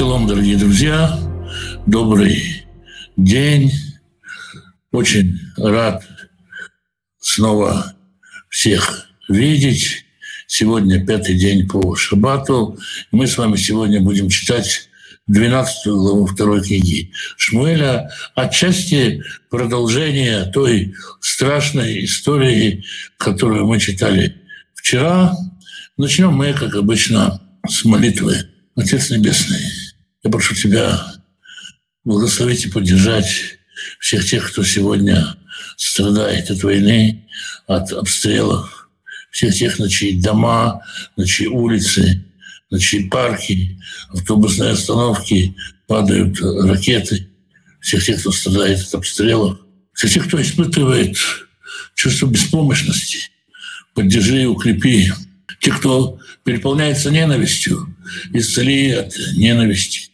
Шалом, дорогие друзья. Добрый день. Очень рад снова всех видеть. Сегодня пятый день по Шабату. Мы с вами сегодня будем читать 12 главу второй книги Шмуэля, отчасти продолжение той страшной истории, которую мы читали вчера. Начнем мы, как обычно, с молитвы. Отец Небесный, я прошу Тебя благословить и поддержать всех тех, кто сегодня страдает от войны, от обстрелов, всех тех, на чьи дома, на чьи улицы, на чьи парки, автобусные остановки падают ракеты, всех тех, кто страдает от обстрелов, всех тех, кто испытывает чувство беспомощности. Поддержи и укрепи. Те, кто переполняется ненавистью, исцели от ненависти.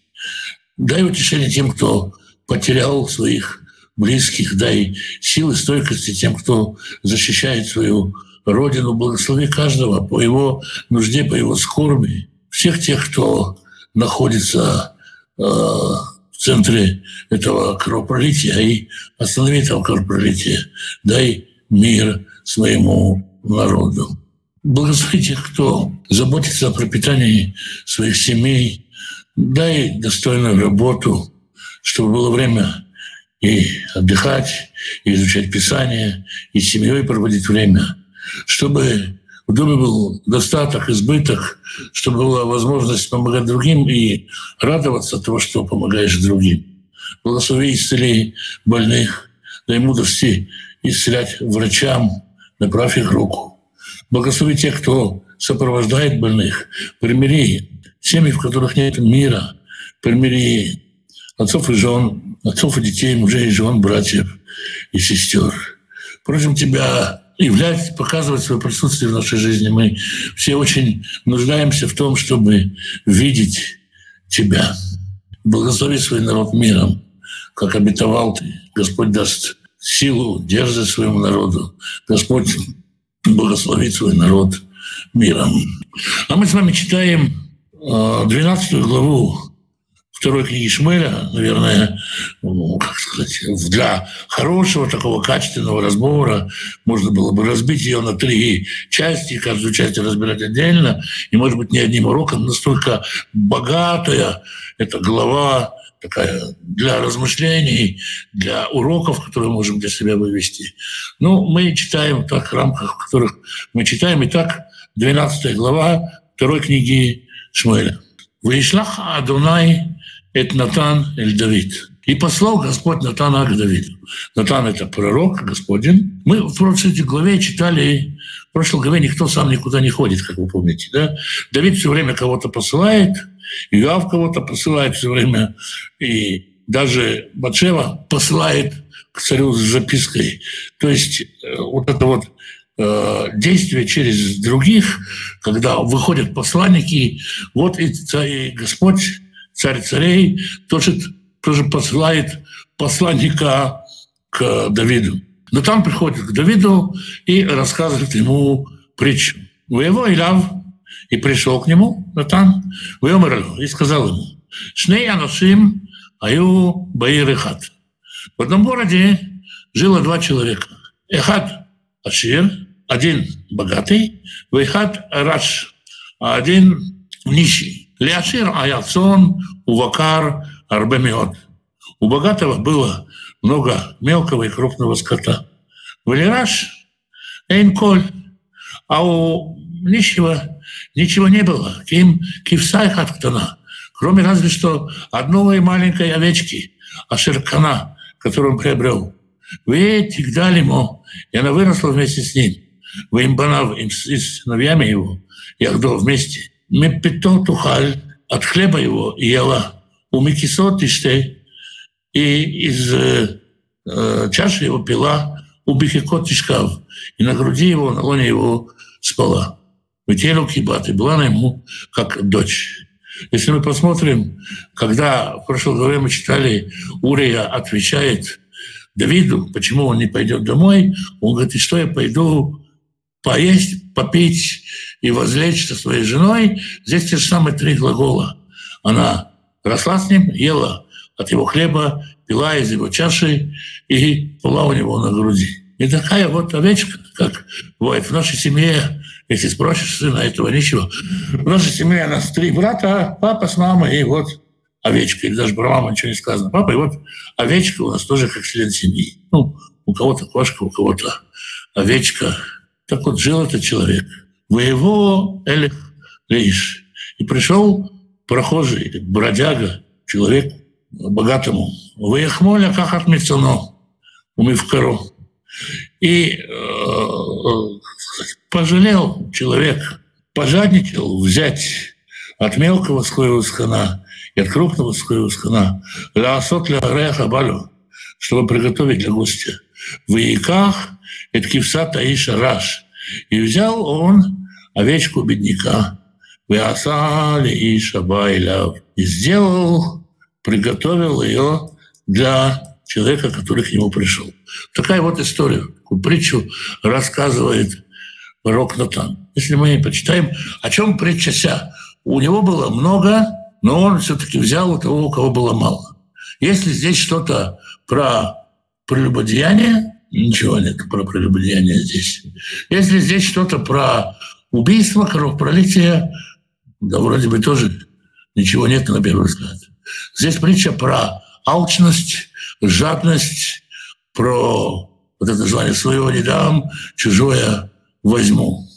Дай утешение тем, кто потерял своих близких, дай силы стойкости тем, кто защищает свою Родину. Благослови каждого по его нужде, по его скорби. Всех тех, кто находится э, в центре этого кровопролития и останови этого кровопролития. Дай мир своему народу. Благослови тех, кто заботится о пропитании своих семей. Дай достойную работу, чтобы было время и отдыхать, и изучать Писание, и с семьей проводить время, чтобы в доме был достаток, избыток, чтобы была возможность помогать другим и радоваться того, что помогаешь другим. Благослови исцели больных, дай мудрости исцелять врачам, направь их руку. Благослови тех, кто сопровождает больных. Примири семьи, в которых нет мира. Примири отцов и жен, отцов и детей, мужей и жен, братьев и сестер. Просим Тебя являть, показывать свое присутствие в нашей жизни. Мы все очень нуждаемся в том, чтобы видеть Тебя. Благослови свой народ миром, как обетовал Ты. Господь даст силу, дерзость своему народу. Господь благословить свой народ миром. А мы с вами читаем 12 э, главу второй книги Шмеля, наверное, ну, как сказать, для хорошего такого качественного разбора можно было бы разбить ее на три части, каждую часть разбирать отдельно, и, может быть, не одним уроком, настолько богатая эта глава, такая для размышлений, для уроков, которые можем для себя вывести. Ну, мы читаем в так рамках, в которых мы читаем. Итак, 12 глава второй книги Шмуэля. «Ваишлах Адунай эт Натан эль Давид». И послал Господь Натана к Давиду. Натан – это пророк, Господин. Мы в прошлой главе читали, в прошлой главе никто сам никуда не ходит, как вы помните. Да? Давид все время кого-то посылает – Иоав кого-то посылает все время, и даже Батшева посылает к царю с запиской. То есть э, вот это вот э, действие через других, когда выходят посланники, вот и, царь, Господь, царь царей, тоже, тоже посылает посланника к Давиду. Но там приходит к Давиду и рассказывает ему притчу. У его Илав и пришел к нему Натан, вымер и сказал ему, «Шней анашим аю баир эхат». В одном городе жило два человека. Эхат Ашир, один богатый, Вейхат Раш, а один нищий. Лиашир Аяцон, Увакар, Арбемиот. У богатого было много мелкого и крупного скота. Валираш Эйнколь, а у нищего ничего не было. Ким кивсай хаткана, кроме разве что одной маленькой овечки, ашеркана, которую он приобрел. Вы дали ему, и она выросла вместе с ним. Вы им с, сыновьями его, яхдо вместе. Мы пито тухаль, от хлеба его ела, у микисот иште, и из э, э, чаши его пила, у бихикот тишкав, и на груди его, на лоне его спала. Ветелю Кибат, и была она ему как дочь. Если мы посмотрим, когда в прошлом главе мы читали, Урия отвечает Давиду, почему он не пойдет домой, он говорит, и что я пойду поесть, попить и возлечь со своей женой. Здесь те же самые три глагола. Она росла с ним, ела от его хлеба, пила из его чаши и была у него на груди. И такая вот овечка, как бывает в нашей семье, если спросишь сына, этого ничего. В нашей семье у нас три брата, папа с мамой и вот овечка. Или даже про маму ничего не сказано. Папа, и вот овечка у нас тоже как член семьи. Ну, у кого-то кошка, у кого-то овечка. Так вот жил этот человек. Вы его Элих Лейш. И пришел прохожий, бродяга, человек богатому. Вы их моля, как отмечено, умывкаро. И э, пожалел человек, пожадничал взять от мелкого своего скана и от крупного своего скана лясот ля реха балю, чтобы приготовить для гостя. В Яках это кивса таиша раш. И взял он овечку бедняка, Вясали и Шабайляв. И сделал, приготовил ее для человека, который к нему пришел. Такая вот история, такую притчу рассказывает пророк Натан. Если мы почитаем, о чем притча ся. У него было много, но он все-таки взял у того, у кого было мало. Если здесь что-то про прелюбодеяние, ничего нет про прелюбодеяние здесь. Если здесь что-то про убийство, кровопролитие, да вроде бы тоже ничего нет на первый взгляд. Здесь притча про алчность, жадность, про вот это название своего не дам, чужое возьму.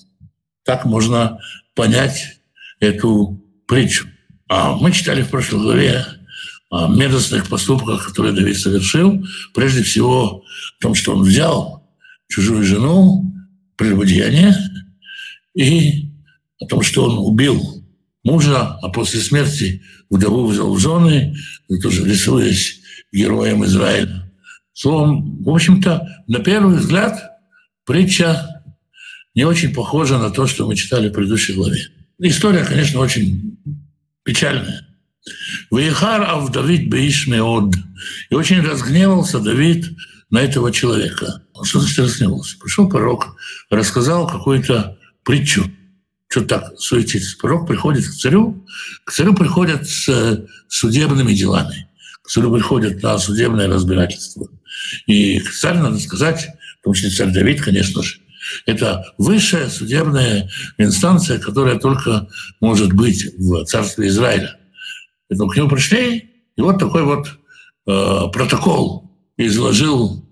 Так можно понять эту притчу. А мы читали в прошлой главе мерзостных поступках, которые Давид совершил. Прежде всего в том, что он взял чужую жену, прелюбодеяние, и о том, что он убил мужа, а после смерти вдову взял в жены, тоже рисуясь героем Израиля. Словом, в общем-то, на первый взгляд, притча не очень похожа на то, что мы читали в предыдущей главе. История, конечно, очень печальная. Ваихар ав Давид беиш. И очень разгневался Давид на этого человека. Что значит разгневался? Пришел пророк, рассказал какую-то притчу – что так суетиться? Пророк приходит к царю, к царю приходят с э, судебными делами, к царю приходят на судебное разбирательство. И царь, надо сказать, в том числе царь Давид, конечно же, это высшая судебная инстанция, которая только может быть в царстве Израиля. Поэтому к нему пришли, и вот такой вот э, протокол изложил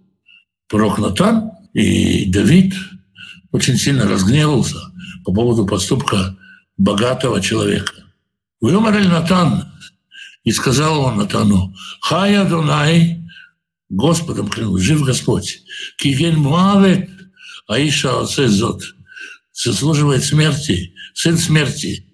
пророк Натан, и Давид очень сильно разгневался – по поводу поступка богатого человека. Выморил Натан, и сказал он Натану, «Хая Дунай, Господом клянусь, жив Господь, киген мавет, аиша зот, заслуживает смерти, сын смерти,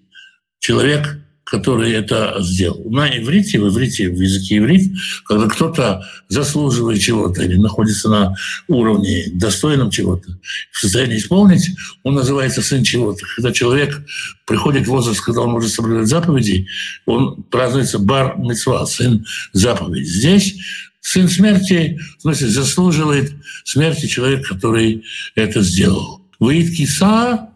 человек, который это сделал. На иврите, в иврите, в языке иврит, когда кто-то заслуживает чего-то или находится на уровне достойном чего-то, в состоянии исполнить, он называется сын чего-то. Когда человек приходит в возраст, когда он может соблюдать заповеди, он празднуется бар мецва, сын заповеди. Здесь сын смерти, в смысле, заслуживает смерти человек, который это сделал. Выид киса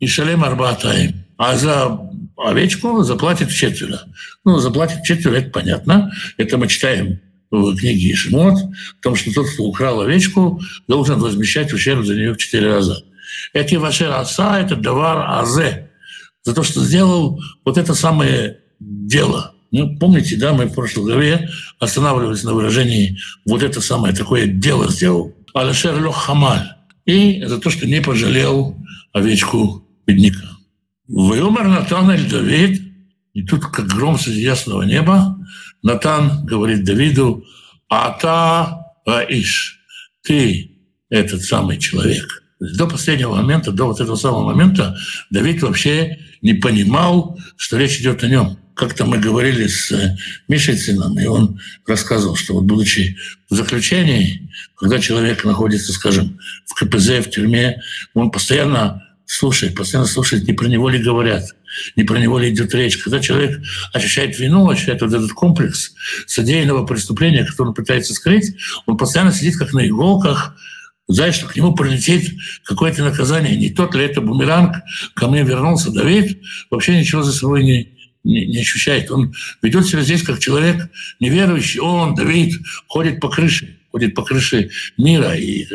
и шалем арбатаем. А за овечку заплатит четверо. Ну, заплатит четверо, это понятно. Это мы читаем в книге Ишмот, о том, что тот, кто украл овечку, должен возмещать ущерб за нее в четыре раза. Эти ваши раса – это давар азе, за то, что сделал вот это самое дело. Ну, помните, да, мы в прошлой главе останавливались на выражении «вот это самое такое дело сделал». Алишер лех хамаль. И за то, что не пожалел овечку бедняка. Вымер Натан эль Давид, и тут как гром среди ясного неба, Натан говорит Давиду, Ата Аиш, ты этот самый человек. До последнего момента, до вот этого самого момента Давид вообще не понимал, что речь идет о нем. Как-то мы говорили с э, Мишей Цином, и он рассказывал, что вот будучи в заключении, когда человек находится, скажем, в КПЗ, в тюрьме, он постоянно слушает, постоянно слушает, не про него ли говорят, не про него ли идет речь. Когда человек ощущает вину, ощущает вот этот комплекс содеянного преступления, который он пытается скрыть, он постоянно сидит как на иголках, знает, что к нему прилетит какое-то наказание. Не тот ли это бумеранг, ко мне вернулся Давид, вообще ничего за собой не не, не ощущает. Он ведет себя здесь как человек неверующий. Он, Давид, ходит по крыше, ходит по крыше мира. И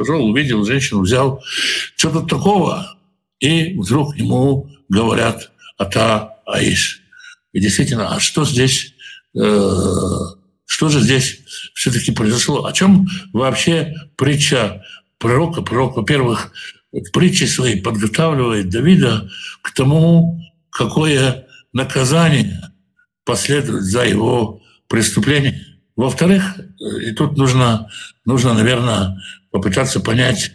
пошел, увидел женщину, взял. Что тут такого? И вдруг ему говорят «Ата Аиш». И действительно, а что здесь, э, что же здесь все-таки произошло? О чем вообще притча пророка? Пророк, во-первых, в притче своей подготавливает Давида к тому, какое наказание последует за его преступление. Во-вторых, и тут нужно, нужно, наверное, попытаться понять,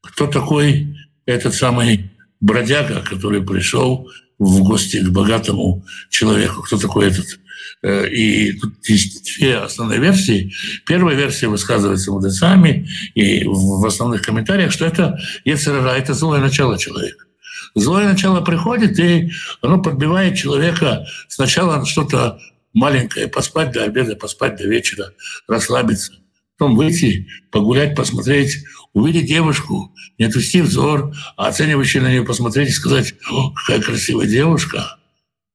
кто такой этот самый бродяга, который пришел в гости к богатому человеку. Кто такой этот? Э, и тут есть две основные версии. Первая версия высказывается мудрецами и в основных комментариях, что это Ецерара, это злое начало человека. Злое начало приходит, и оно подбивает человека сначала что-то маленькое, поспать до обеда, поспать до вечера, расслабиться. Потом выйти, погулять, посмотреть, увидеть девушку, не отвести взор, а оценивающий на нее посмотреть и сказать, О, какая красивая девушка.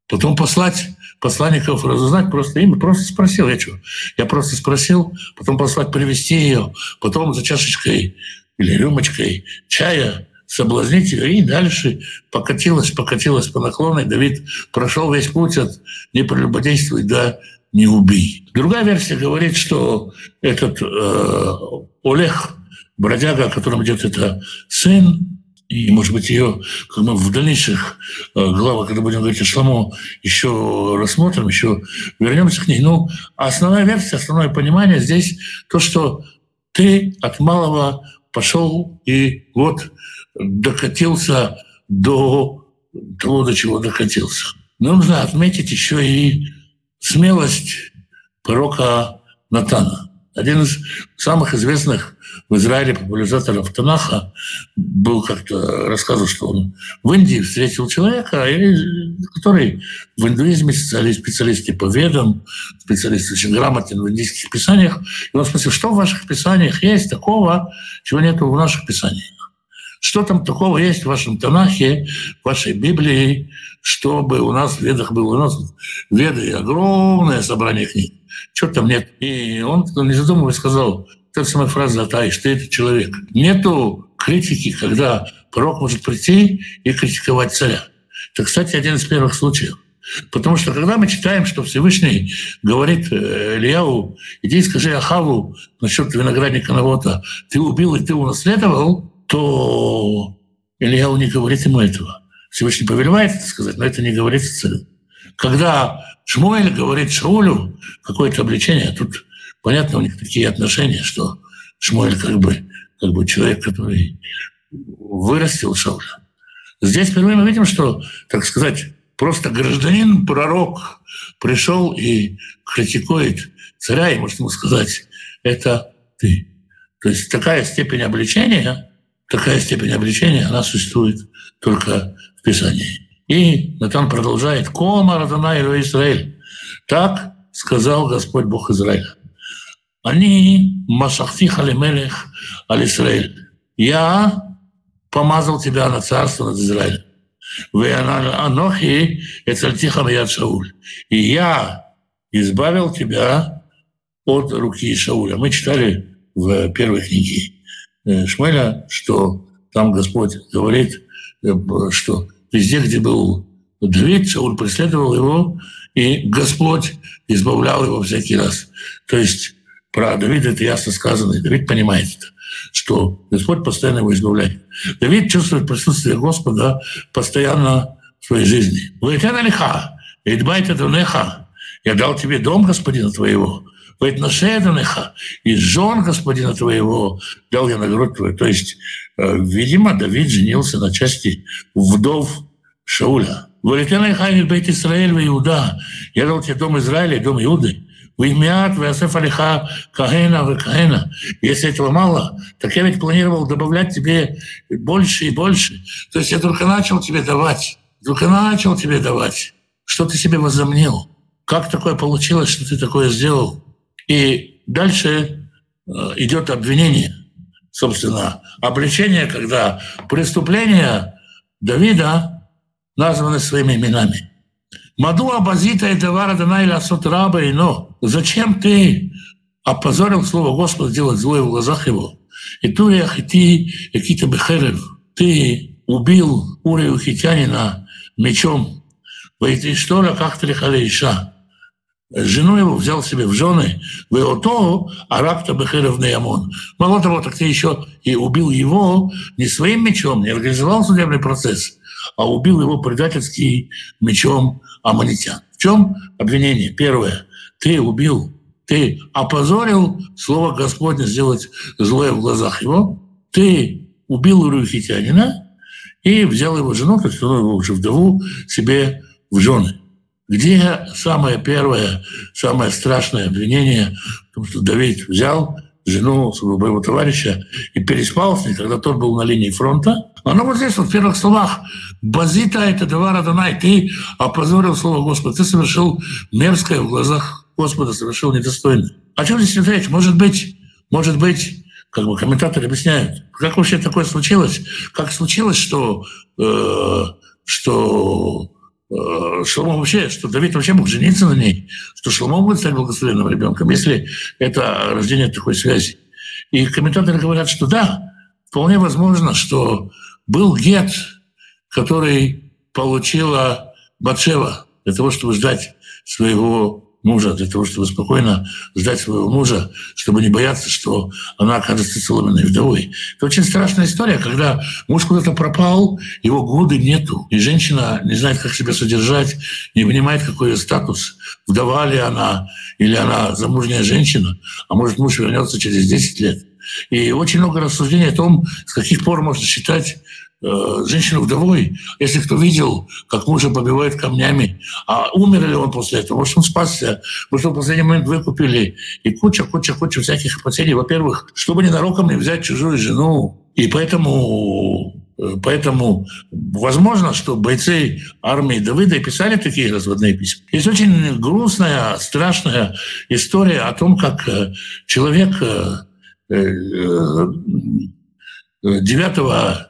Потом послать посланников разузнать просто имя, просто спросил, я что? Я просто спросил, потом послать привести ее, потом за чашечкой или рюмочкой чая соблазнить ее, и дальше покатилась, покатилась по наклонной. Давид прошел весь путь от «не прелюбодействуй» до «не убей». Другая версия говорит, что этот э, Олег, бродяга, о котором идет это сын, и, может быть, ее как мы в дальнейших э, главах, когда будем говорить о Шламо, еще рассмотрим, еще вернемся к ней. Но основная версия, основное понимание здесь то, что ты от малого пошел и вот докатился до того, до чего докатился. Но нужно отметить еще и смелость пророка Натана. Один из самых известных в Израиле популяризаторов Танаха был как-то рассказывал, что он в Индии встретил человека, который в индуизме специалист, специалист по ведам, специалист очень грамотен в индийских писаниях. И он спросил, что в ваших писаниях есть такого, чего нет в наших писаниях? Что там такого есть в вашем Танахе, в вашей Библии, чтобы у нас в Ведах было? У нас Веды огромное собрание книг. Чего там нет? И он, не задумываясь, сказал, та самая фраза «Атай, что это человек». Нету критики, когда пророк может прийти и критиковать царя. Это, кстати, один из первых случаев. Потому что когда мы читаем, что Всевышний говорит э, Ильяу, иди и скажи Ахаву насчет виноградника Навота, ты убил и ты унаследовал, то Ильяу не говорит ему этого. Всевышний повелевает это сказать, но это не говорит царю. Когда Шмуэль говорит Шаулю какое-то обличение, тут понятно, у них такие отношения, что Шмуэль как бы, как бы человек, который вырастил Шауля. Здесь впервые мы видим, что, так сказать, просто гражданин, пророк пришел и критикует царя, и может ему сказать, это ты. То есть такая степень обличения такая степень обличения, она существует только в Писании. И Натан продолжает, «Кома Радана Ильва Израиль». Так сказал Господь Бог Израиля. Они масахти халимелех аль Израиль. Я помазал тебя на царство над Израилем. Вы анохи эцальтиха яд Шауль. И я избавил тебя от руки Шауля. Мы читали в первой книге Шмеля, что там Господь говорит, э, что везде, где был Давид, Шауль преследовал его, и Господь избавлял его всякий раз. То есть про Давида это ясно сказано, и Давид понимает это, что Господь постоянно его избавляет. Давид чувствует присутствие Господа постоянно в своей жизни. «Вайтена лиха, идбайта дунеха, я дал тебе дом господина твоего, Войтношеданеха, и жен господина твоего дал я награду твою. То есть, э, видимо, Давид женился на части вдов Шауля. Валитена Хайнит Бейт Исраэль в Иуда. Я дал тебе дом Израиля и дом Иуды. Вимят, Васеф Алиха, Кахена, Кахена. Если этого мало, так я ведь планировал добавлять тебе больше и больше. То есть я только начал тебе давать. Только начал тебе давать. Что ты себе возомнил? Как такое получилось, что ты такое сделал? И дальше э, идет обвинение, собственно, обличение, когда преступления Давида названы своими именами. Маду абазита и товара данайля асот раба и но. Зачем ты опозорил слово Господа делать злое в глазах его? И туриях, и ты, какие-то бехерев, ты убил Урию Хитянина мечом. Войти ли, как иша? Жену его взял себе в жены, в то, а раб-то. Мало того, так ты еще и убил его не своим мечом, не организовал судебный процесс, а убил его предательский мечом аммонитян. В чем обвинение? Первое. Ты убил, ты опозорил слово Господне сделать злое в глазах его. Ты убил Урюхитянина и взял его жену, то есть его уже вдову, себе в жены. Где самое первое, самое страшное обвинение в том, что Давид взял жену своего боевого товарища и переспал с ней, когда тот был на линии фронта. Оно вот здесь, вот в первых словах. «Базита это Девара Дунай, ты опозорил слово Господа, ты совершил мерзкое в глазах Господа, совершил недостойно». О чем здесь речь? Может быть, может быть, как бы комментаторы объясняют, как вообще такое случилось? Как случилось, что, э, что Э, Шломо вообще, что Давид вообще мог жениться на ней, что Шломо будет стать благословенным ребенком, если это рождение такой связи. И комментаторы говорят, что да, вполне возможно, что был гет, который получила Батшева для того, чтобы ждать своего мужа, для того, чтобы спокойно ждать своего мужа, чтобы не бояться, что она окажется соломенной вдовой. Это очень страшная история, когда муж куда-то пропал, его годы нету, и женщина не знает, как себя содержать, не понимает, какой ее статус, вдова ли она, или она замужняя женщина, а может, муж вернется через 10 лет. И очень много рассуждений о том, с каких пор можно считать женщину вдовой, если кто видел, как мужа побивают камнями, а умер ли он после этого, может, он спасся, может, в последний момент выкупили, и куча, куча, куча всяких опасений. Во-первых, чтобы ненароком не взять чужую жену, и поэтому э, Поэтому возможно, что бойцы армии Давыда писали такие разводные письма. Есть очень грустная, страшная история о том, как э, человек 9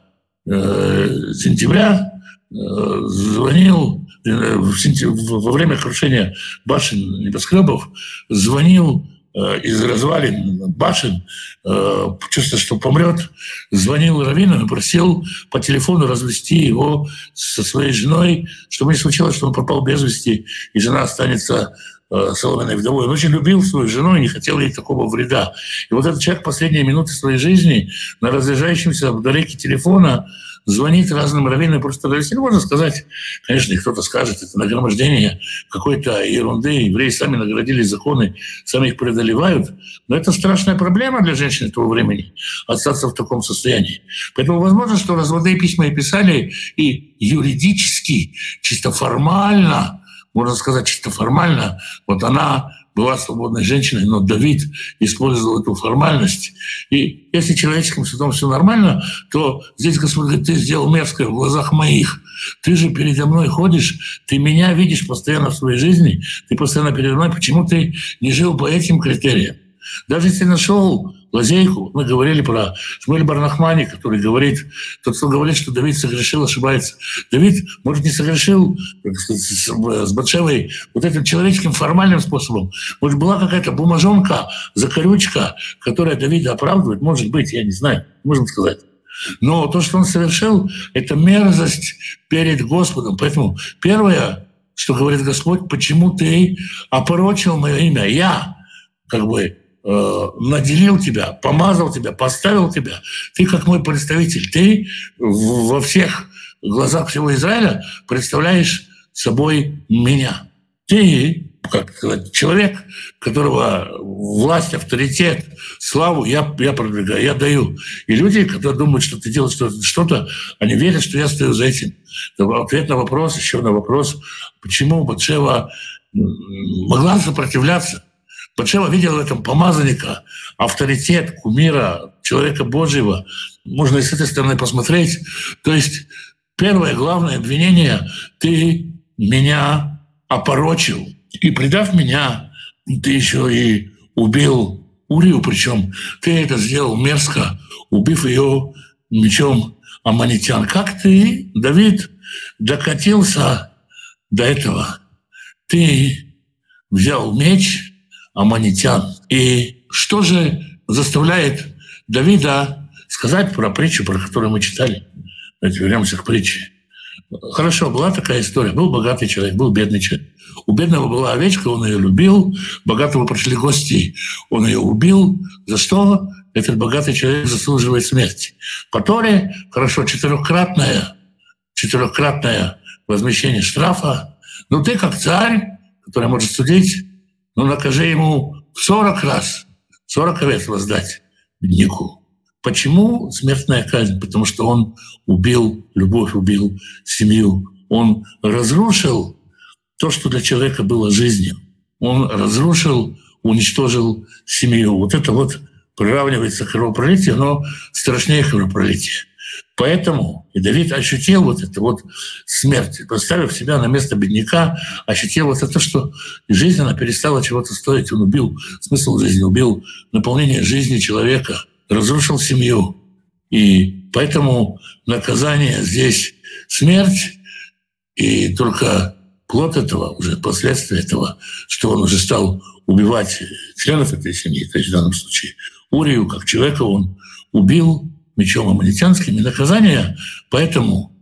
Э, сентября э, звонил э, во время крушения башен небоскребов, звонил из развалин башен, чувствуя, что помрет, звонил Равину и просил по телефону развести его со своей женой, чтобы не случилось, что он пропал без вести, и жена останется соломенной вдовой. Он очень любил свою жену и не хотел ей такого вреда. И вот этот человек последние минуты своей жизни на разряжающемся вдалеке телефона звонить разным раввинам просто России. Можно сказать, конечно, кто-то скажет, это нагромождение какой-то ерунды. Евреи сами наградили законы, сами их преодолевают. Но это страшная проблема для женщин того времени, остаться в таком состоянии. Поэтому возможно, что разводные письма и писали, и юридически, чисто формально, можно сказать, чисто формально, вот она была свободной женщиной, но Давид использовал эту формальность. И если человеческим судом все нормально, то здесь Господь говорит, ты сделал мерзкое в глазах моих. Ты же передо мной ходишь, ты меня видишь постоянно в своей жизни, ты постоянно передо мной. Почему ты не жил по этим критериям? Даже если нашел лазейку, мы говорили про Шмуэль Барнахмани, который говорит, тот, кто говорит, что Давид согрешил, ошибается. Давид, может, не согрешил с Батшевой вот этим человеческим формальным способом. Может, была какая-то бумажонка, закорючка, которая Давида оправдывает. Может быть, я не знаю, можем сказать. Но то, что он совершил, это мерзость перед Господом. Поэтому первое, что говорит Господь, почему ты опорочил мое имя? Я как бы Э, наделил тебя, помазал тебя, поставил тебя. Ты как мой представитель, ты во всех глазах всего Израиля представляешь собой меня. Ты, как сказать, человек, которого власть, авторитет, славу я, я продвигаю, я даю. И люди, которые думают, что ты делаешь что-то, они верят, что я стою за этим. Ответ на вопрос, еще на вопрос, почему Батшева могла сопротивляться Батшева видел в этом помазанника, авторитет, кумира, человека Божьего. Можно и с этой стороны посмотреть. То есть первое главное обвинение – ты меня опорочил. И предав меня, ты еще и убил Урию, причем ты это сделал мерзко, убив ее мечом аммонитян. Как ты, Давид, докатился до этого? ты взял меч аманитян. И что же заставляет Давида сказать про притчу, про которую мы читали? Давайте вернемся к притче. Хорошо, была такая история. Был богатый человек, был бедный человек. У бедного была овечка, он ее любил. Богатого пришли гости, он ее убил. За что? Этот богатый человек заслуживает смерти. Которая, хорошо, четырехкратное, четырехкратное возмещение штрафа. Ну ты как царь, который может судить, ну накажи ему в 40 раз, 40 овец воздать бедняку. Почему смертная казнь? Потому что он убил любовь, убил семью. Он разрушил то, что для человека было жизнью. Он разрушил, уничтожил семью. Вот это вот приравнивается к кровопролитию, но страшнее кровопролития. Поэтому и Давид ощутил вот это вот смерть, поставив себя на место бедняка, ощутил вот это, что жизнь, она перестала чего-то стоить. Он убил смысл жизни, убил наполнение жизни человека, разрушил семью. И поэтому наказание здесь смерть, и только плод этого, уже последствия этого, что он уже стал убивать членов этой семьи, то есть в данном случае Урию, как человека, он убил мечом амалитянским, и наказание, поэтому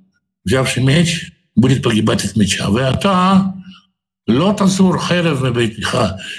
взявший меч будет погибать от меча. Вы ата лотасур херев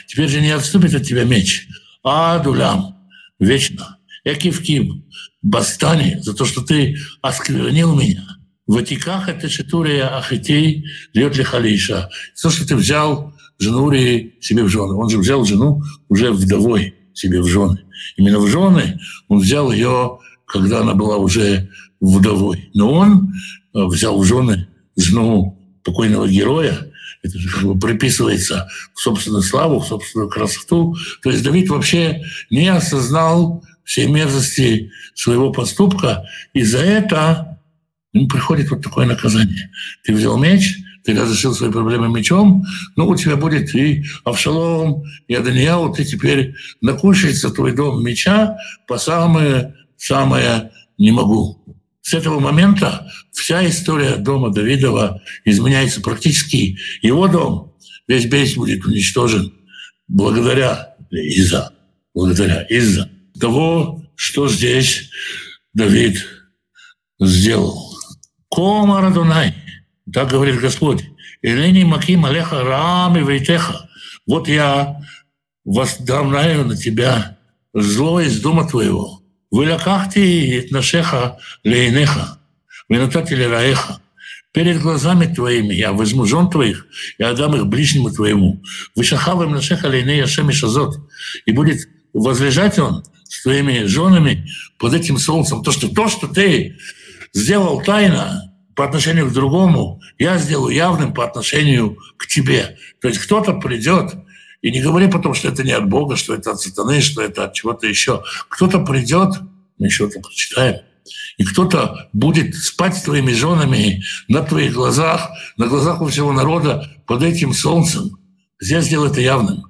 Теперь же не отступит от тебя меч, а дулям вечно. Якивким, Бастани, за то, что ты осквернил меня. Ватиках это Шитурия Ахитей льет ли халиша. То, что ты взял жену Урии себе в жены. Он же взял жену уже вдовой себе в жены. Именно в жены он взял ее, когда она была уже вдовой. Но он э, взял в жены жену покойного героя, это же как бы приписывается в собственную славу, в собственную красоту. То есть Давид вообще не осознал всей мерзости своего поступка, и за это ему приходит вот такое наказание. Ты взял меч, ты разрешил свои проблемы мечом, ну, у тебя будет и Авшалом, и Аданияу, ты теперь накушается твой дом меча по самое-самое не могу. С этого момента вся история дома Давидова изменяется практически. Его дом, весь бейс будет уничтожен благодаря из-за, благодаря из-за того, что здесь Давид сделал. Кома Радунай, так говорит Господь, Илени Маким Алеха Рами Вейтеха. Вот я воздавляю на тебя зло из дома твоего. Вылякахти нашеха лейнеха, винатати раеха. Перед глазами твоими я возьму жен твоих и отдам их ближнему твоему. Вышахавым нашеха лейнея шемишазот. И будет возлежать он с твоими женами под этим солнцем. То, что, то, что ты сделал тайно по отношению к другому, я сделаю явным по отношению к тебе. То есть кто-то придет, и не говори потом, что это не от Бога, что это от сатаны, что это от чего-то еще. Кто-то придет, мы что-то прочитаем, и кто-то будет спать с твоими женами на твоих глазах, на глазах у всего народа под этим солнцем. Здесь сделал это явным.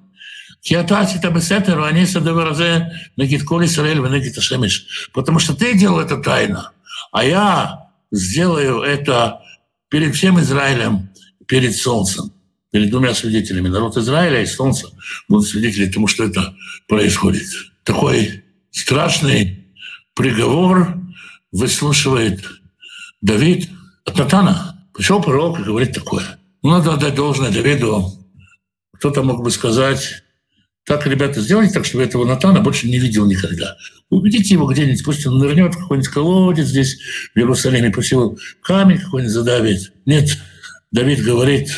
Потому что ты делал это тайно, а я сделаю это перед всем Израилем, перед солнцем перед двумя свидетелями. Народ Израиля и солнце будут свидетели тому, что это происходит. Такой страшный приговор выслушивает Давид от Натана. Пришел пророк и говорит такое. Ну, надо отдать должное Давиду. Кто-то мог бы сказать, так, ребята, сделайте так, чтобы этого Натана больше не видел никогда. Уведите его где-нибудь, пусть он нырнет в какой-нибудь колодец здесь, в Иерусалиме, пусть его камень какой-нибудь задавит. Нет, Давид говорит,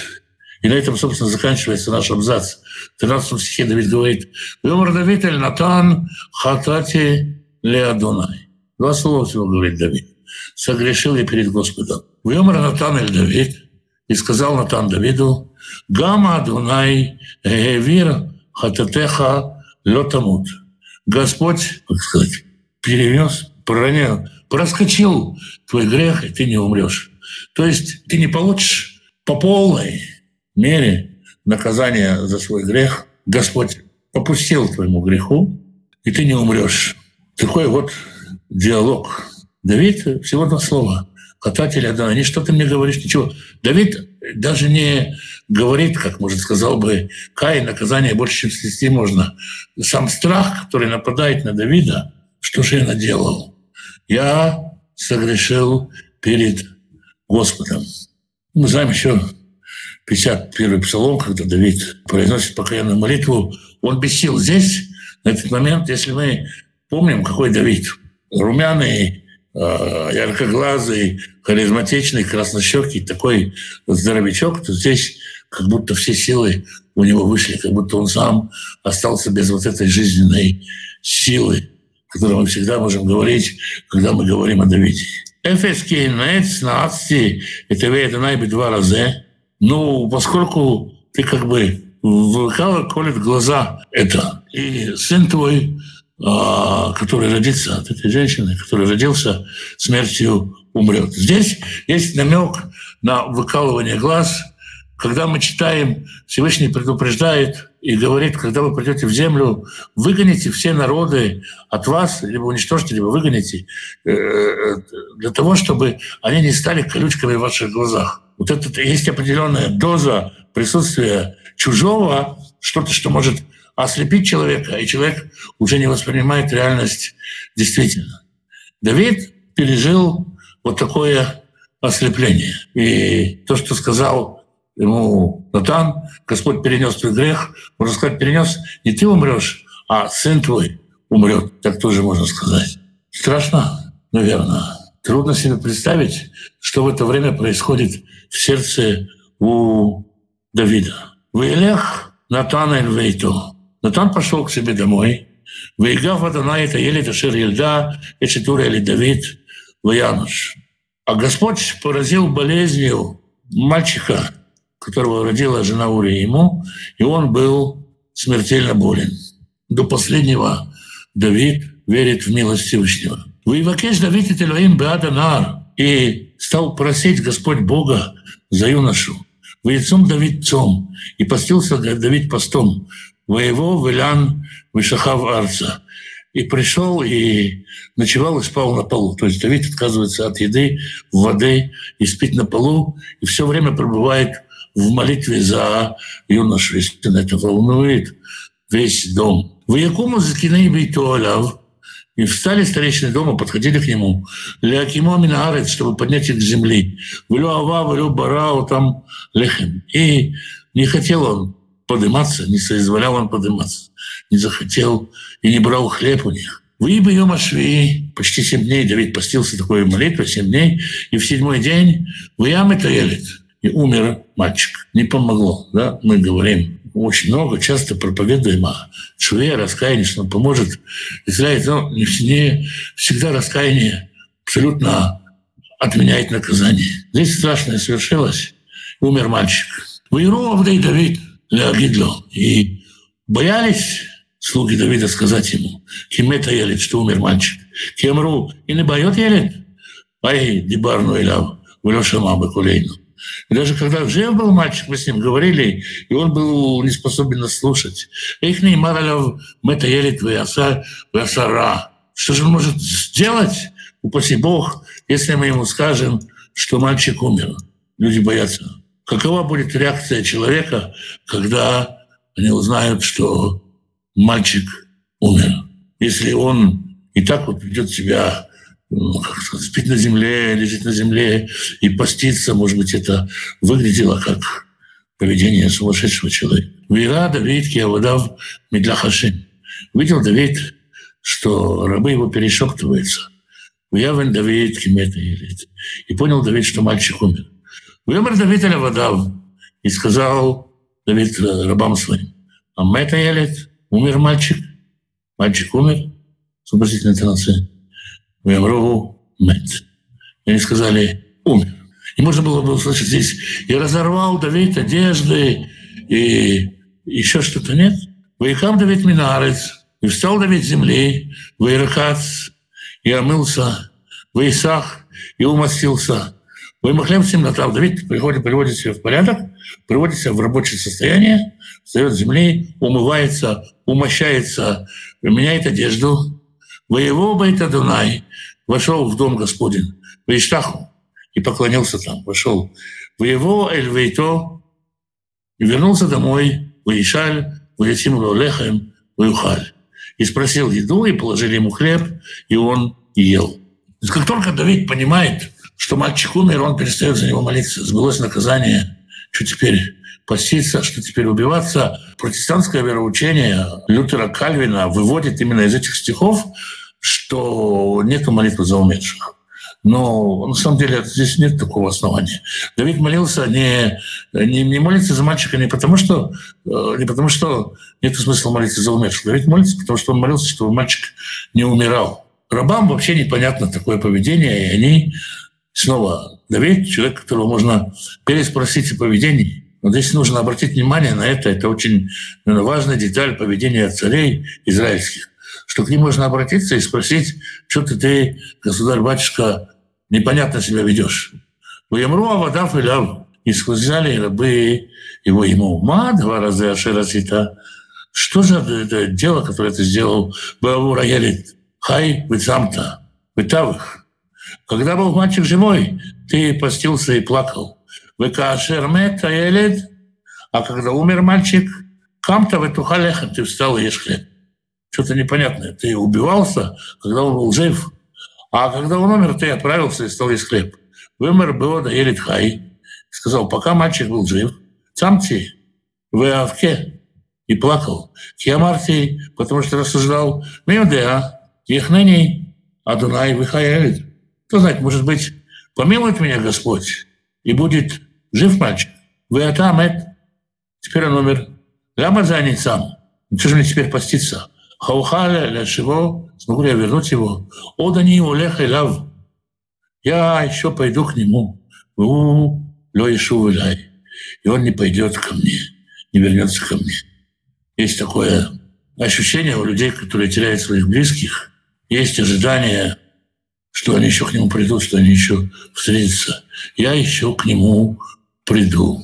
и на этом, собственно, заканчивается наш абзац. В 13 стихе Давид говорит, «Вемар Давид эль Натан хатати леадонай». Два слова всего говорит Давид. «Согрешил я перед Господом». «Вемар Натан эль Давид». И сказал Натан Давиду, «Гама Адонай гевир хататеха летамут. Господь, как сказать, перенес, проронил, проскочил твой грех, и ты не умрешь. То есть ты не получишь по полной мере наказание за свой грех. Господь попустил твоему греху, и ты не умрешь. Такой вот диалог. Давид всего два слова. Хататель Адонай, не что ты мне говоришь, ничего. Давид даже не говорит, как, может, сказал бы Кай, наказание больше, чем снести можно. Сам страх, который нападает на Давида, что же я наделал? Я согрешил перед Господом. Мы знаем еще 51-й псалом, когда Давид произносит покаянную молитву, он без сил. Здесь, на этот момент, если мы помним, какой Давид, румяный, а, яркоглазый, харизматичный, краснощекий, такой здоровячок, то здесь как будто все силы у него вышли, как будто он сам остался без вот этой жизненной силы, о которой мы всегда можем говорить, когда мы говорим о Давиде. Эфеский нец на адсти, это веет два раза. Ну, поскольку ты как бы выкала, колет глаза это, и сын твой а, который родится от этой женщины, который родился смертью, умрет. Здесь есть намек на выкалывание глаз. Когда мы читаем, Всевышний предупреждает и говорит, когда вы придете в землю, выгоните все народы от вас, либо уничтожьте, либо выгоните, э, э, для того, чтобы они не стали колючками в ваших глазах. Вот это есть определенная доза присутствия чужого, что-то, что может ослепить человека, и человек уже не воспринимает реальность действительно. Давид пережил вот такое ослепление. И то, что сказал ему Натан, Господь перенес твой грех, можно сказать, перенес, не ты умрешь, а сын твой умрет, так тоже можно сказать. Страшно, наверное. Трудно себе представить, что в это время происходит в сердце у Давида. Ваилех Натан Эль Вейту. Натан пошел к себе домой. Выигав Адонай это еле Ташир Ельда, Эчитура или Давид, Ваянуш. А Господь поразил болезнью мальчика, которого родила жена Урия ему, и он был смертельно болен. До последнего Давид верит в милость Всевышнего. Воевакеш Давид и Элоим Беаданар и стал просить Господь Бога за юношу. Воецом Давид цом, и постился Давид постом, воево Вилян Вишахав Арца. И пришел, и ночевал, и спал на полу. То есть Давид отказывается от еды, воды, и спит на полу, и все время пребывает в молитве за юношу. Естественно, это волнует весь дом. В Якуму закиней бейтуаляв, и встали старейшины дома, подходили к нему. Леакимо минаарец, чтобы поднять их к земли. Влю ава, влю барау, там лехем. И не хотел он подниматься, не соизволял он подниматься, не захотел и не брал хлеб у них. Вы бы ее Ашви, почти семь дней Давид постился такой молитвой, семь дней, и в седьмой день вы ям это елит, и умер мальчик. Не помогло, да, мы говорим очень много, часто проповедуем о чуве, раскаянии, что он поможет Израиль, но не всегда раскаяние абсолютно отменяет наказание. Здесь страшное совершилось, умер мальчик. Воевал Давид, Леогидло. И боялись слуги Давида сказать ему, Кимета елит, что умер мальчик. Кемру, и не боет елит. Ай, дибарну иляв, Валеша мамы кулейну. И даже когда жив был мальчик, мы с ним говорили, и он был не способен нас слушать. Их не маралев мета елит вясара. Что же он может сделать, упаси Бог, если мы ему скажем, что мальчик умер? Люди боятся Какова будет реакция человека, когда они узнают, что мальчик умер? Если он и так вот ведет себя, ну, как сказать, спит на земле, лежит на земле и постится, может быть, это выглядело как поведение сумасшедшего человека. Вера Давид Киавадав Медляхашин. Видел Давид, что рабы его перешептываются. Явен Давид Кимета И понял Давид, что мальчик умер. Выбор Давид или Водав. И сказал Давид рабам своим, а Мета Елет, умер мальчик. Мальчик умер. С вопросительной Вемру Мет. И они сказали, умер. И можно было бы услышать здесь, и разорвал Давид одежды, и еще что-то нет. Выехал Давид Минарец, и встал Давид земли, Вейрахац, и омылся, в Исах, и умастился, вы Махлем Симнатав Давид приходит, приводит себя в порядок, приводит себя в рабочее состояние, встает с земли, умывается, умощается, меняет одежду. Воево Байта Дунай вошел в дом Господень, в Иштаху, и поклонился там, вошел в его Эльвейто и вернулся домой, в Ишаль, в Ясиму Лехем, в Юхаль. И спросил еду, и положили ему хлеб, и он ел. Как только Давид понимает, что мальчик умер, он перестает за него молиться. Сбылось наказание. Что теперь? Поститься, что теперь убиваться? Протестантское вероучение Лютера Кальвина выводит именно из этих стихов, что нет молитвы за умерших. Но на самом деле здесь нет такого основания. Давид молился не, не, не молиться за мальчика не потому, что, э, не потому, что нет смысла молиться за умерших. Давид молится, потому что он молился, чтобы мальчик не умирал. Рабам вообще непонятно такое поведение, и они снова Давид, человек, которого можно переспросить о поведении. Но здесь нужно обратить внимание на это. Это очень важная деталь поведения царей израильских что к ним можно обратиться и спросить, что ты, ты государь-батюшка, непонятно себя ведешь. Ваямру авадав и ляв. И сказали рабы его ему, ма два раза ашерасита. Что за это дело, которое ты сделал? Баву раялит. Хай вы сам-то. Вы тавых. Когда был мальчик живой, ты постился и плакал. Вы кашермет елет, а когда умер мальчик, камта в эту халеха, ты встал и ешь хлеб что-то непонятное. Ты убивался, когда он был жив, а когда он умер, ты отправился и стал есть хлеб. Вымер было да елит хай. Сказал, пока мальчик был жив, самти в Авке и плакал. Киамарти, потому что рассуждал, Меудеа, Ехнени, Адунай, Вихаэлит. Кто знает, может быть, помилует меня Господь, и будет жив мальчик. Вы атамет. Теперь он умер. Лама занят сам. Что же мне теперь поститься? Хаухаля для чего? Смогу я вернуть его? Одани его леха лав. Я еще пойду к нему. У ло ишу И он не пойдет ко мне, не вернется ко мне. Есть такое ощущение у людей, которые теряют своих близких. Есть ожидание, что они еще к нему придут, что они еще встретятся. Я еще к нему приду.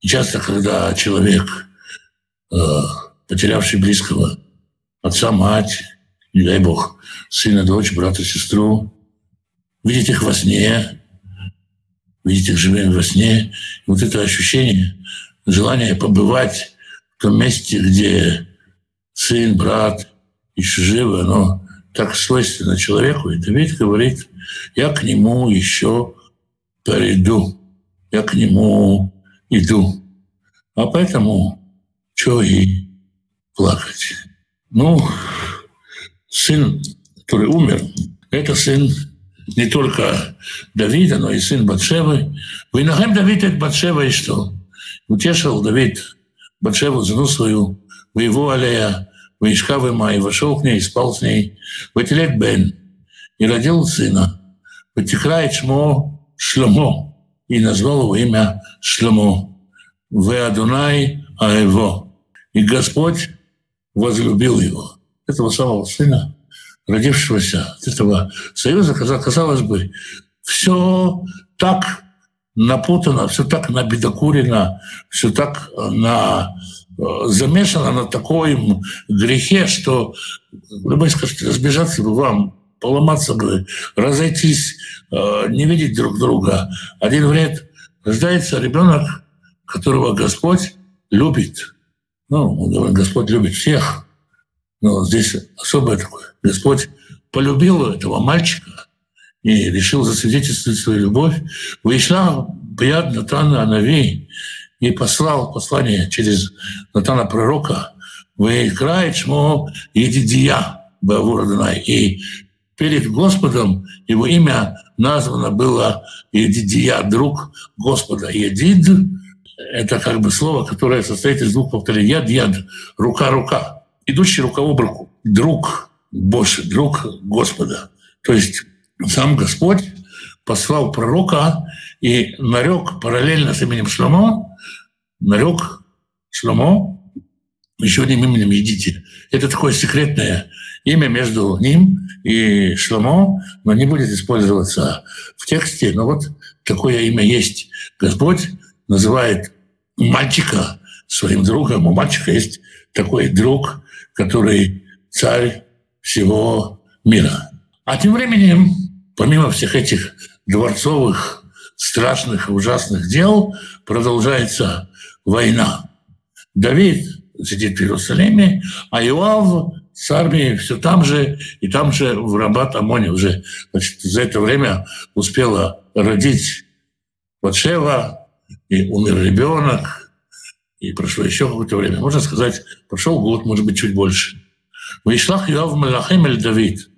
И часто, когда человек, потерявший близкого, отца, мать, не дай бог, сына, дочь, брата, сестру, видеть их во сне, видеть их живыми во сне. И вот это ощущение, желание побывать в том месте, где сын, брат еще живы, оно так свойственно человеку. И Давид говорит, я к нему еще приду, я к нему иду. А поэтому что и плакать. Ну, сын, который умер, это сын не только Давида, но и сын Батшевы. Винахем Давид это Батшева и что? Утешил Давид Батшеву, жену свою, в его аллея, в Ишкавы Май, вошел к ней, спал с ней. Ватилет Бен и родил сына. Ватикрает Шмо Шломо и назвал его имя Шломо. В Адунай Аево. И Господь возлюбил его, этого самого сына, родившегося от этого союза, казалось бы, все так напутано, все так набедокурено, все так на, э, замешано на таком грехе, что любой скажет, разбежаться бы вам, поломаться бы, разойтись, э, не видеть друг друга. Один вред. Рождается ребенок, которого Господь любит – ну, Господь любит всех, но здесь особое такое. Господь полюбил этого мальчика и решил засвидетельствовать свою любовь. Вышла Бияд Натана Анави и послал послание через Натана пророка «Выиграет шмо Едидия Бавураданай». И перед Господом его имя названо было Едидия, друг Господа. Едид это как бы слово, которое состоит из двух повторений. Яд, яд, рука, рука. Идущий рука об руку. Друг Божий, друг Господа. То есть сам Господь послал пророка и нарек параллельно с именем Шломо, нарек Шломо еще одним именем Едите. Это такое секретное имя между ним и Шломо, но не будет использоваться в тексте, но вот такое имя есть. Господь называет мальчика своим другом. У мальчика есть такой друг, который царь всего мира. А тем временем, помимо всех этих дворцовых страшных ужасных дел продолжается война. Давид сидит в Иерусалиме, а Иоав с армией все там же, и там же в Рабат Амоне уже значит, за это время успела родить Батшева, и умер ребенок, и прошло еще какое-то время. Можно сказать, прошел год, может быть, чуть больше. Вышлах Иоав Малахим эль Давид.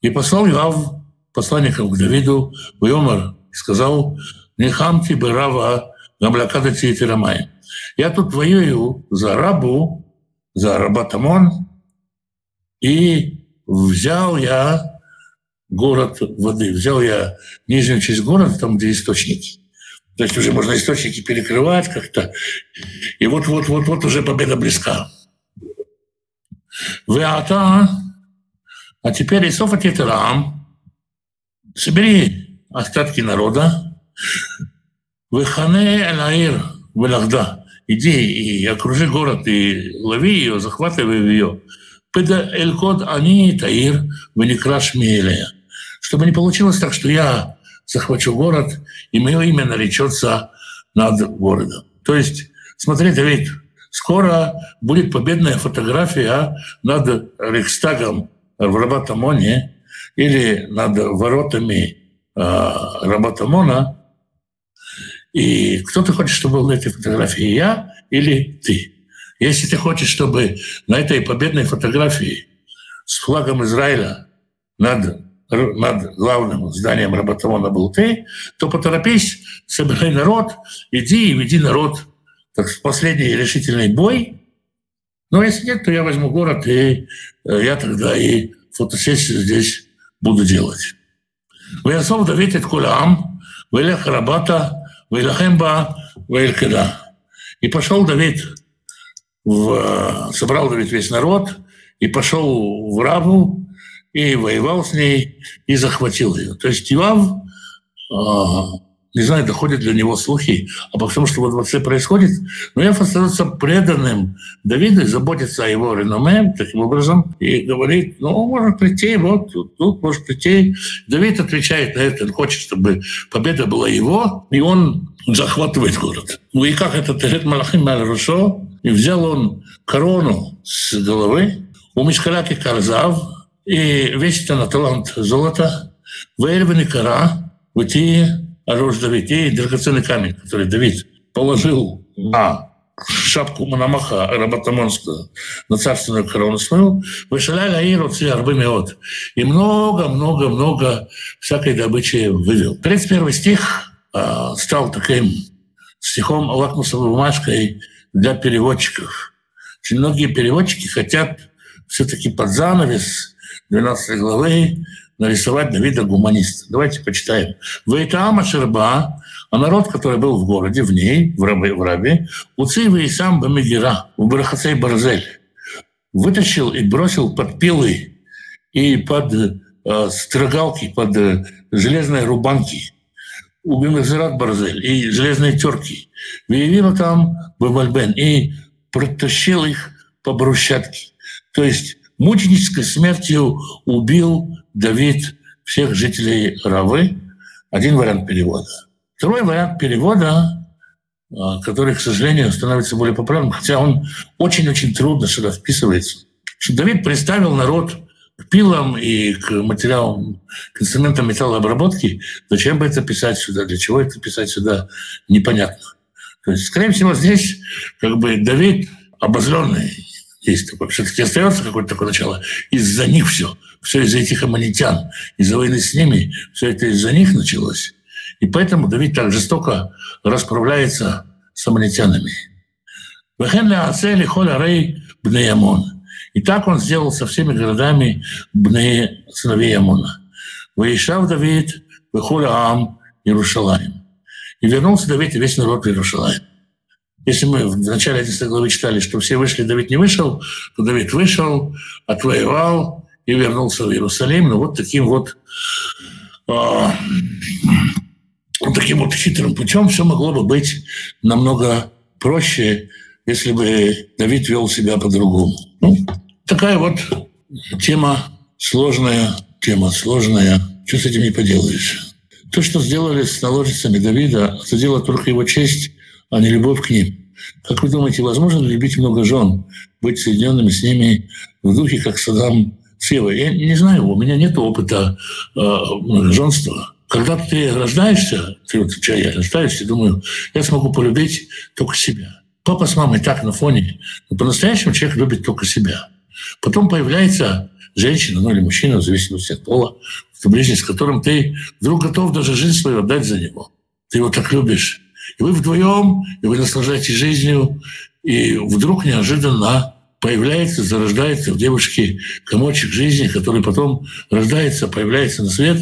И послал Иоав посланников к Давиду, Вайомар, и сказал, «Нехамти Берава Гамлякада Тиетирамай». Я тут воюю за рабу, за Рабатамон, и взял я город воды, взял я нижнюю часть города, там, где источники. То есть уже можно источники перекрывать как-то. И вот-вот-вот-вот уже победа близка. Веата, а теперь Исофа Тетерам, собери остатки народа, Выхане Элаир Велахда, иди и окружи город, и лови ее, захватывай ее. Педа Элькод Ани Таир Веникраш Мелея. Чтобы не получилось так, что я захвачу город, и мое имя наречется над городом. То есть, смотри, Давид, скоро будет победная фотография над Рейхстагом в Рабатамоне или над воротами э, Рабатамона. И кто ты хочешь, чтобы был на этой фотографии, я или ты? Если ты хочешь, чтобы на этой победной фотографии с флагом Израиля над, над главным зданием Рабатамона был ты, то поторопись, собирай народ, иди и веди народ так, в последний решительный бой. Но если нет, то я возьму город, и э, я тогда и фотосессию здесь буду делать. ויאסוף דוד את כל העם, וילך רבתה, וילחם בה, וילכדה. И пошел Давид в, собрал ведь весь народ и пошел в Раву и воевал с ней и захватил ее. То есть Ивав, а, не знаю, доходят для него слухи обо всем, что во дворце происходит, но Иов остается преданным Давиду заботится о его реноме таким образом и говорит, ну, может прийти, вот тут, может прийти. Давид отвечает на это, он хочет, чтобы победа была его, и он захватывает город. Ну и как это Терет Малахим Рушо, и взял он корону с головы, у Мишкаляки Карзав, и весь это на талант золота, Кара, Вати Арош Давид, и драгоценный камень, который Давид положил на шапку Мономаха Рабатамонскую, на царственную корону свою, вышаляли Аиру Арбымиот. И много-много-много всякой добычи вывел. 31 стих э, стал таким стихом лакмусовой бумажкой для переводчиков. Очень многие переводчики хотят все-таки под занавес 12 главы нарисовать Давида гуманиста. Давайте почитаем. Вейтаама Шерба, а народ, который был в городе, в ней, в рабе, в рабе Уцивы и сам Бамегира, в Барахацей Барзель, вытащил и бросил под пилы и под э, строгалки, под э, железные рубанки Убимезерат Барзель и железные терки. Выявила там Бабальбен и протащил их по брусчатке. То есть мученической смертью убил Давид всех жителей Равы. Один вариант перевода. Второй вариант перевода, а, который, к сожалению, становится более популярным, хотя он очень-очень трудно сюда вписывается, что Давид представил народ к пилам и к материалам, к инструментам металлообработки, зачем бы это писать сюда, для чего это писать сюда, непонятно. То есть, скорее всего, здесь как бы Давид обозленный, есть такое, все-таки остается какое-то такое начало. Из-за них все. Все из-за этих аммонитян. Из-за войны с ними. Все это из-за них началось. И поэтому Давид так жестоко расправляется с аммонитянами. И так он сделал со всеми городами Бне, сыновей Амона. Выезжал Давид, выходил Ам, Иерушалаем. И вернулся Давид и весь народ в Иерушалаем. Если мы в начале 11 главы читали, что все вышли, Давид не вышел, то Давид вышел, отвоевал и вернулся в Иерусалим. Ну вот таким вот, вот таким вот хитрым путем все могло бы быть намного проще, если бы Давид вел себя по-другому. Ну, Такая вот тема сложная, тема сложная. Что с этим не поделаешь? То, что сделали с наложницами Давида, это дело только его честь, а не любовь к ним. Как вы думаете, возможно любить много жен, быть соединенными с ними в духе, как Саддам с Евой? Я не знаю, у меня нет опыта э, женства. Когда ты рождаешься, ты вот я рождаюсь, думаю, я смогу полюбить только себя. Папа с мамой так на фоне, но по-настоящему человек любит только себя. Потом появляется женщина, ну или мужчина, в зависимости от пола, в ближний, с которым ты вдруг готов даже жизнь свою отдать за него. Ты его так любишь. И вы вдвоем, и вы наслаждаетесь жизнью, и вдруг неожиданно появляется, зарождается в девушке комочек жизни, который потом рождается, появляется на свет.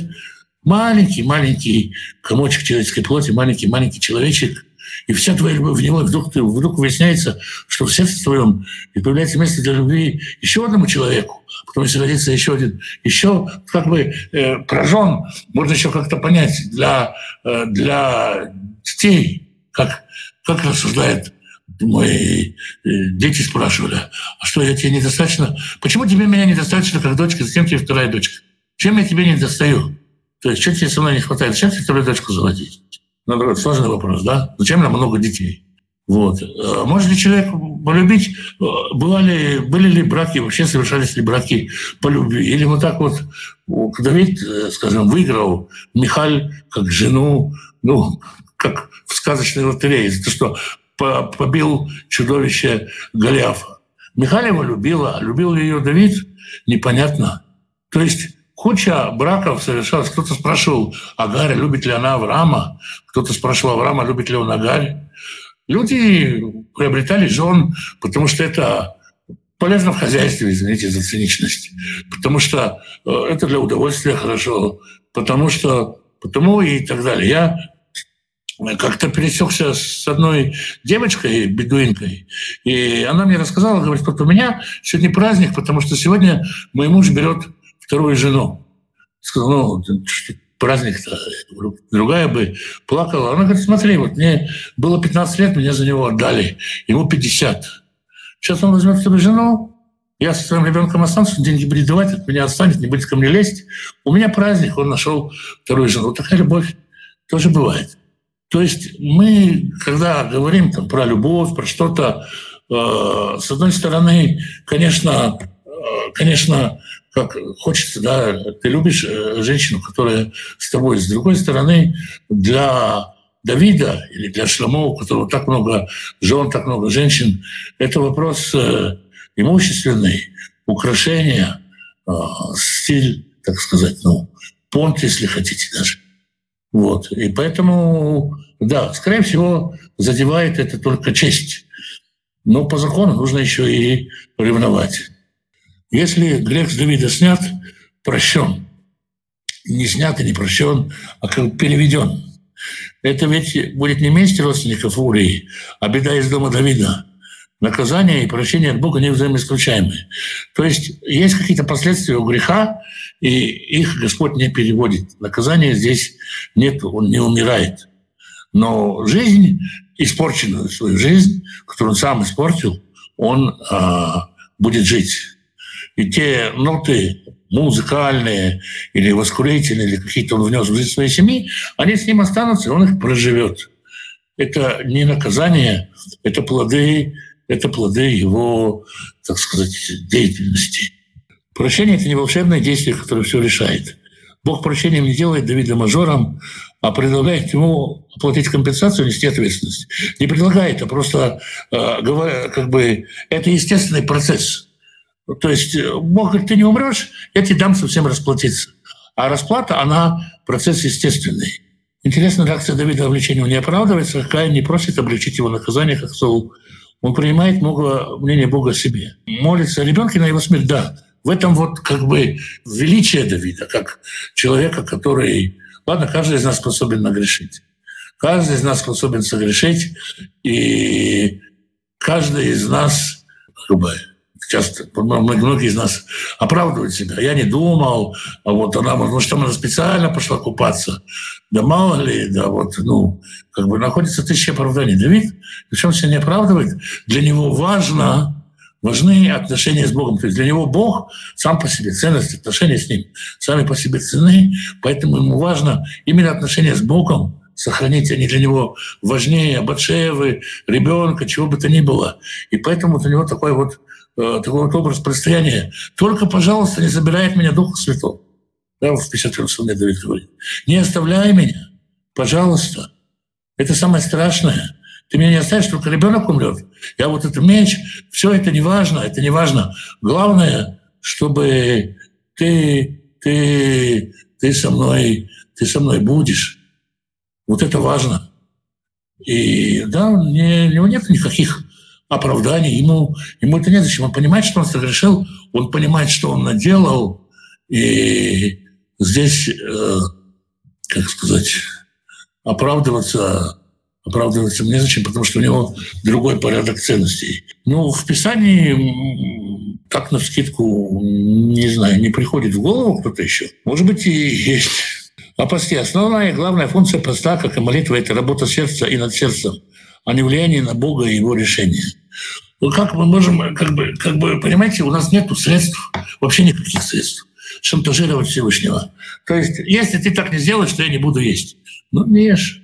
Маленький-маленький комочек человеческой плоти, маленький-маленький человечек – и вся твоя любовь в него, вдруг, ты, вдруг выясняется, что в сердце твоем и появляется место для любви еще одному человеку, потом если родится еще один, еще как бы э, прожен, можно еще как-то понять для, э, для детей, как, как рассуждает мои э, дети спрашивали, а что, я тебе недостаточно? Почему тебе меня недостаточно как дочка, зачем тебе вторая дочка? Чем я тебе не достаю? То есть, что тебе со мной не хватает? Зачем тебе вторую дочку заводить? Наоборот, сложный вопрос, да? Зачем нам много детей? Вот. А может ли человек полюбить? Бывали, были ли браки, вообще совершались ли браки по любви? Или вот так вот Давид, скажем, выиграл Михаль как жену, ну, как в сказочной лотерее, то, что побил чудовище Голиафа. Михаль его любила, а любил ли ее Давид? Непонятно. То есть Куча браков совершалась. Кто-то спрашивал Агаря, любит ли она Авраама. Кто-то спрашивал Авраама, любит ли он Агарь. Люди приобретали жен, потому что это полезно в хозяйстве, извините за циничность. Потому что э, это для удовольствия хорошо. Потому что... Потому и так далее. Я как-то пересекся с одной девочкой, бедуинкой, и она мне рассказала, говорит, вот у меня сегодня праздник, потому что сегодня мой муж берет вторую жену. Сказал, ну, праздник-то, другая бы плакала. Она говорит, смотри, вот мне было 15 лет, меня за него отдали, ему 50. Сейчас он возьмет вторую жену, я со своим ребенком останусь, деньги будет давать, от меня останется, не будет ко мне лезть. У меня праздник, он нашел вторую жену. Вот такая любовь тоже бывает. То есть мы, когда говорим там, про любовь, про что-то, э, с одной стороны, конечно, э, конечно, как хочется, да, ты любишь э, женщину, которая с тобой. С другой стороны, для Давида или для Шламо, у которого так много жен, так много женщин, это вопрос э, имущественный, украшения, э, стиль, так сказать, ну, понт, если хотите даже. Вот. И поэтому, да, скорее всего, задевает это только честь. Но по закону нужно еще и ревновать. Если грех с Давида снят, прощен. Не снят и не прощен, а как переведен. Это ведь будет не месть родственников Урии, а беда из дома Давида. Наказание и прощение от Бога не взаимоисключаемы. То есть есть какие-то последствия у греха, и их Господь не переводит. Наказания здесь нет, он не умирает. Но жизнь, испорченную свою жизнь, которую он сам испортил, он а, будет жить. И те ноты музыкальные или воскурительные, или какие-то он внес в жизнь своей семьи, они с ним останутся, и он их проживет. Это не наказание, это плоды, это плоды его, так сказать, деятельности. Прощение – это не волшебное действие, которое все решает. Бог прощением не делает Давида мажором, а предлагает ему оплатить компенсацию, нести ответственность. Не предлагает, а просто э, говоря, как бы это естественный процесс – то есть э, Бог говорит, ты не умрешь, я тебе дам совсем расплатиться. А расплата, она процесс естественный. Интересно, реакция Давида обличения не оправдывается, какая не просит облегчить его наказание, как Саул. Он принимает много мнения Бога о себе. Молится о ребенке на его смерть, да. В этом вот как бы величие Давида, как человека, который... Ладно, каждый из нас способен нагрешить. Каждый из нас способен согрешить, и каждый из нас как бы, часто многие из нас оправдывают себя. Я не думал, а вот она, может, там она специально пошла купаться. Да мало ли, да вот, ну, как бы находится тысяча оправданий. Давид, причем себя не оправдывает. Для него важно, важны отношения с Богом. То есть для него Бог сам по себе, ценность, отношения с Ним сами по себе ценны, поэтому ему важно именно отношения с Богом сохранить, они для него важнее Батшеевы, ребенка, чего бы то ни было. И поэтому для него такой вот, такой вот образ предстояния. Только, пожалуйста, не забирай от меня Духа Святого. Да, в 51 псалме Давид говорит. Не оставляй меня, пожалуйста. Это самое страшное. Ты меня не оставишь, только ребенок умрет. Я вот этот меч, все это не важно, это не важно. Главное, чтобы ты, ты, ты со мной, ты со мной будешь. Вот это важно. И да, у него нет никаких оправданий, ему, ему это не зачем. Он понимает, что он согрешил, он понимает, что он наделал, и здесь, э, как сказать, оправдываться оправдываться мне зачем, потому что у него другой порядок ценностей. Ну, в Писании так на скидку, не знаю, не приходит в голову кто-то еще. Может быть, и есть. А посте основная и главная функция поста, как и молитва, это работа сердца и над сердцем, а не влияние на Бога и его решение. Ну, как мы можем, как бы, как бы, понимаете, у нас нет средств, вообще никаких средств шантажировать Всевышнего. То есть, если ты так не сделаешь, то я не буду есть. Ну, не ешь.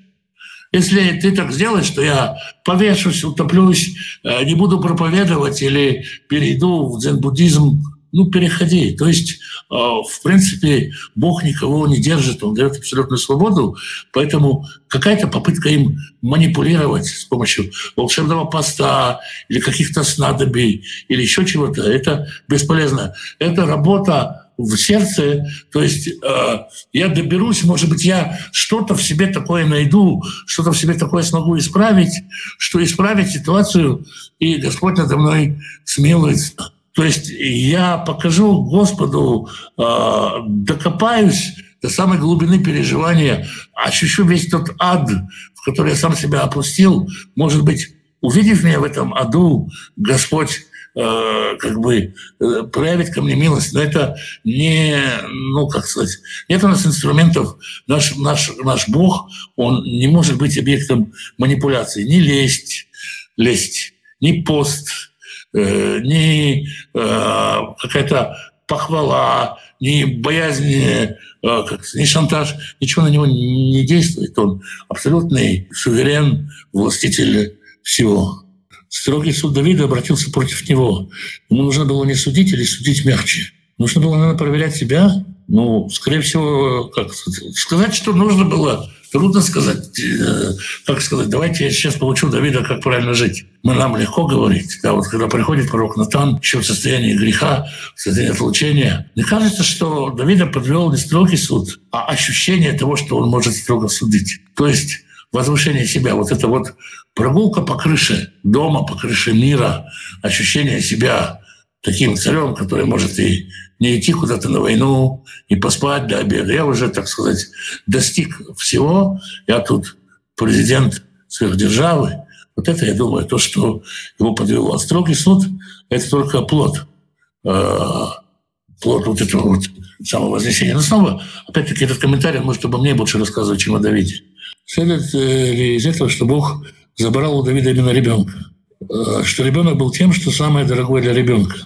Если ты так сделаешь, что я повешусь, утоплюсь, э, не буду проповедовать или перейду в дзен-буддизм, ну, переходи. То есть, в принципе, Бог никого не держит, Он дает абсолютную свободу, поэтому какая-то попытка им манипулировать с помощью волшебного поста или каких-то снадобий или еще чего-то, это бесполезно. Это работа в сердце, то есть э, я доберусь, может быть, я что-то в себе такое найду, что-то в себе такое смогу исправить, что исправить ситуацию, и Господь надо мной смилуется. То есть я покажу Господу, э, докопаюсь до самой глубины переживания, ощущу весь тот ад, в который я сам себя опустил. Может быть, увидев меня в этом аду, Господь Э, как бы э, проявить ко мне милость, но это не, ну, как сказать, нет у нас инструментов. Наш, наш, наш Бог, он не может быть объектом манипуляции. Ни лесть, лесть, ни пост, э, ни э, какая-то похвала, ни боязнь, э, ни шантаж, ничего на него не действует. Он абсолютный суверен, властитель всего. Строгий суд Давида обратился против него. Ему нужно было не судить или судить мягче. Нужно было, наверное, проверять себя. Ну, скорее всего, как сказать, что нужно было, трудно сказать. Э, как сказать, давайте я сейчас получу Давида, как правильно жить. Мы нам легко говорить. Да, вот когда приходит пророк Натан, еще в состоянии греха, в состоянии отлучения, мне кажется, что Давида подвел не строгий суд, а ощущение того, что он может строго судить. То есть возвышение себя, вот это вот прогулка по крыше дома, по крыше мира, ощущение себя таким царем, который может и не идти куда-то на войну, и поспать до обеда. Я уже, так сказать, достиг всего. Я тут президент сверхдержавы. Вот это, я думаю, то, что его подвело. А строгий суд — это только плод. Э, плод вот этого вот самого вознесения. Но снова, опять-таки, этот комментарий может обо мне больше рассказывать, чем о Давиде. Следует ли из этого, что Бог забрал у Давида именно ребенка? Э, что ребенок был тем, что самое дорогое для ребенка.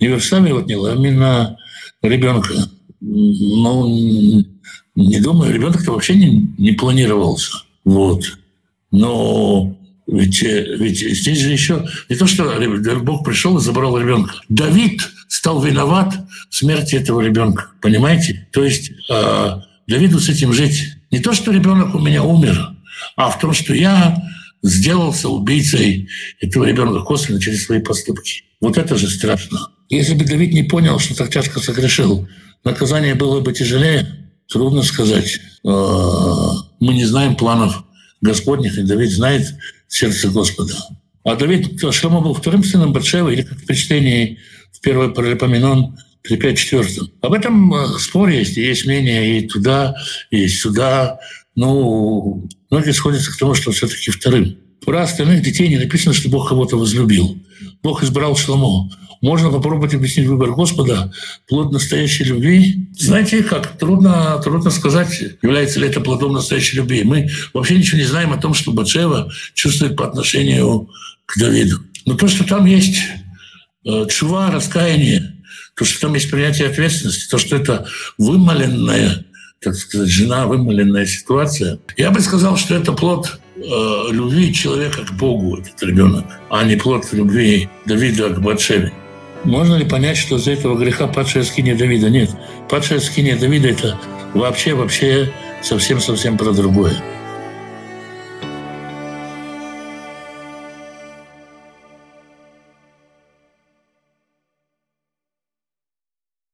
Не верстами его отнял, а именно ребенка. Ну, не думаю, ребенок-то вообще не, не планировался. Вот. Но ведь, э, ведь здесь же еще не то, что Бог пришел и забрал ребенка. Давид стал виноват в смерти этого ребенка. Понимаете? То есть э, Давиду с этим жить не то, что ребенок у меня умер, а в том, что я сделался убийцей этого ребенка косвенно через свои поступки. Вот это же страшно. Если бы Давид не понял, что так тяжко согрешил, наказание было бы тяжелее, трудно сказать. А, мы не знаем планов Господних, и Давид знает сердце Господа. А Давид, Шломо был вторым сыном Батшева, или как в прочтении в первой Паралипоменон 3-5-4. Об этом э, спор есть, есть мнение и туда, и сюда. Ну, многие сходятся к тому, что все таки вторым. Про остальных детей не написано, что Бог кого-то возлюбил. Бог избрал Шломо. Можно попробовать объяснить выбор Господа, плод настоящей любви. Знаете, как трудно, трудно сказать, является ли это плодом настоящей любви. Мы вообще ничего не знаем о том, что Бачева чувствует по отношению к Давиду. Но то, что там есть э, чува, раскаяние, то, что там есть принятие ответственности, то, что это вымоленная, так сказать, жена, вымоленная ситуация. Я бы сказал, что это плод э, любви человека к Богу, этот ребенок, а не плод любви Давида к Батшеве. Можно ли понять, что из-за этого греха падшая скиния Давида? Нет. Падшая скиния Давида – это вообще, вообще совсем-совсем про другое.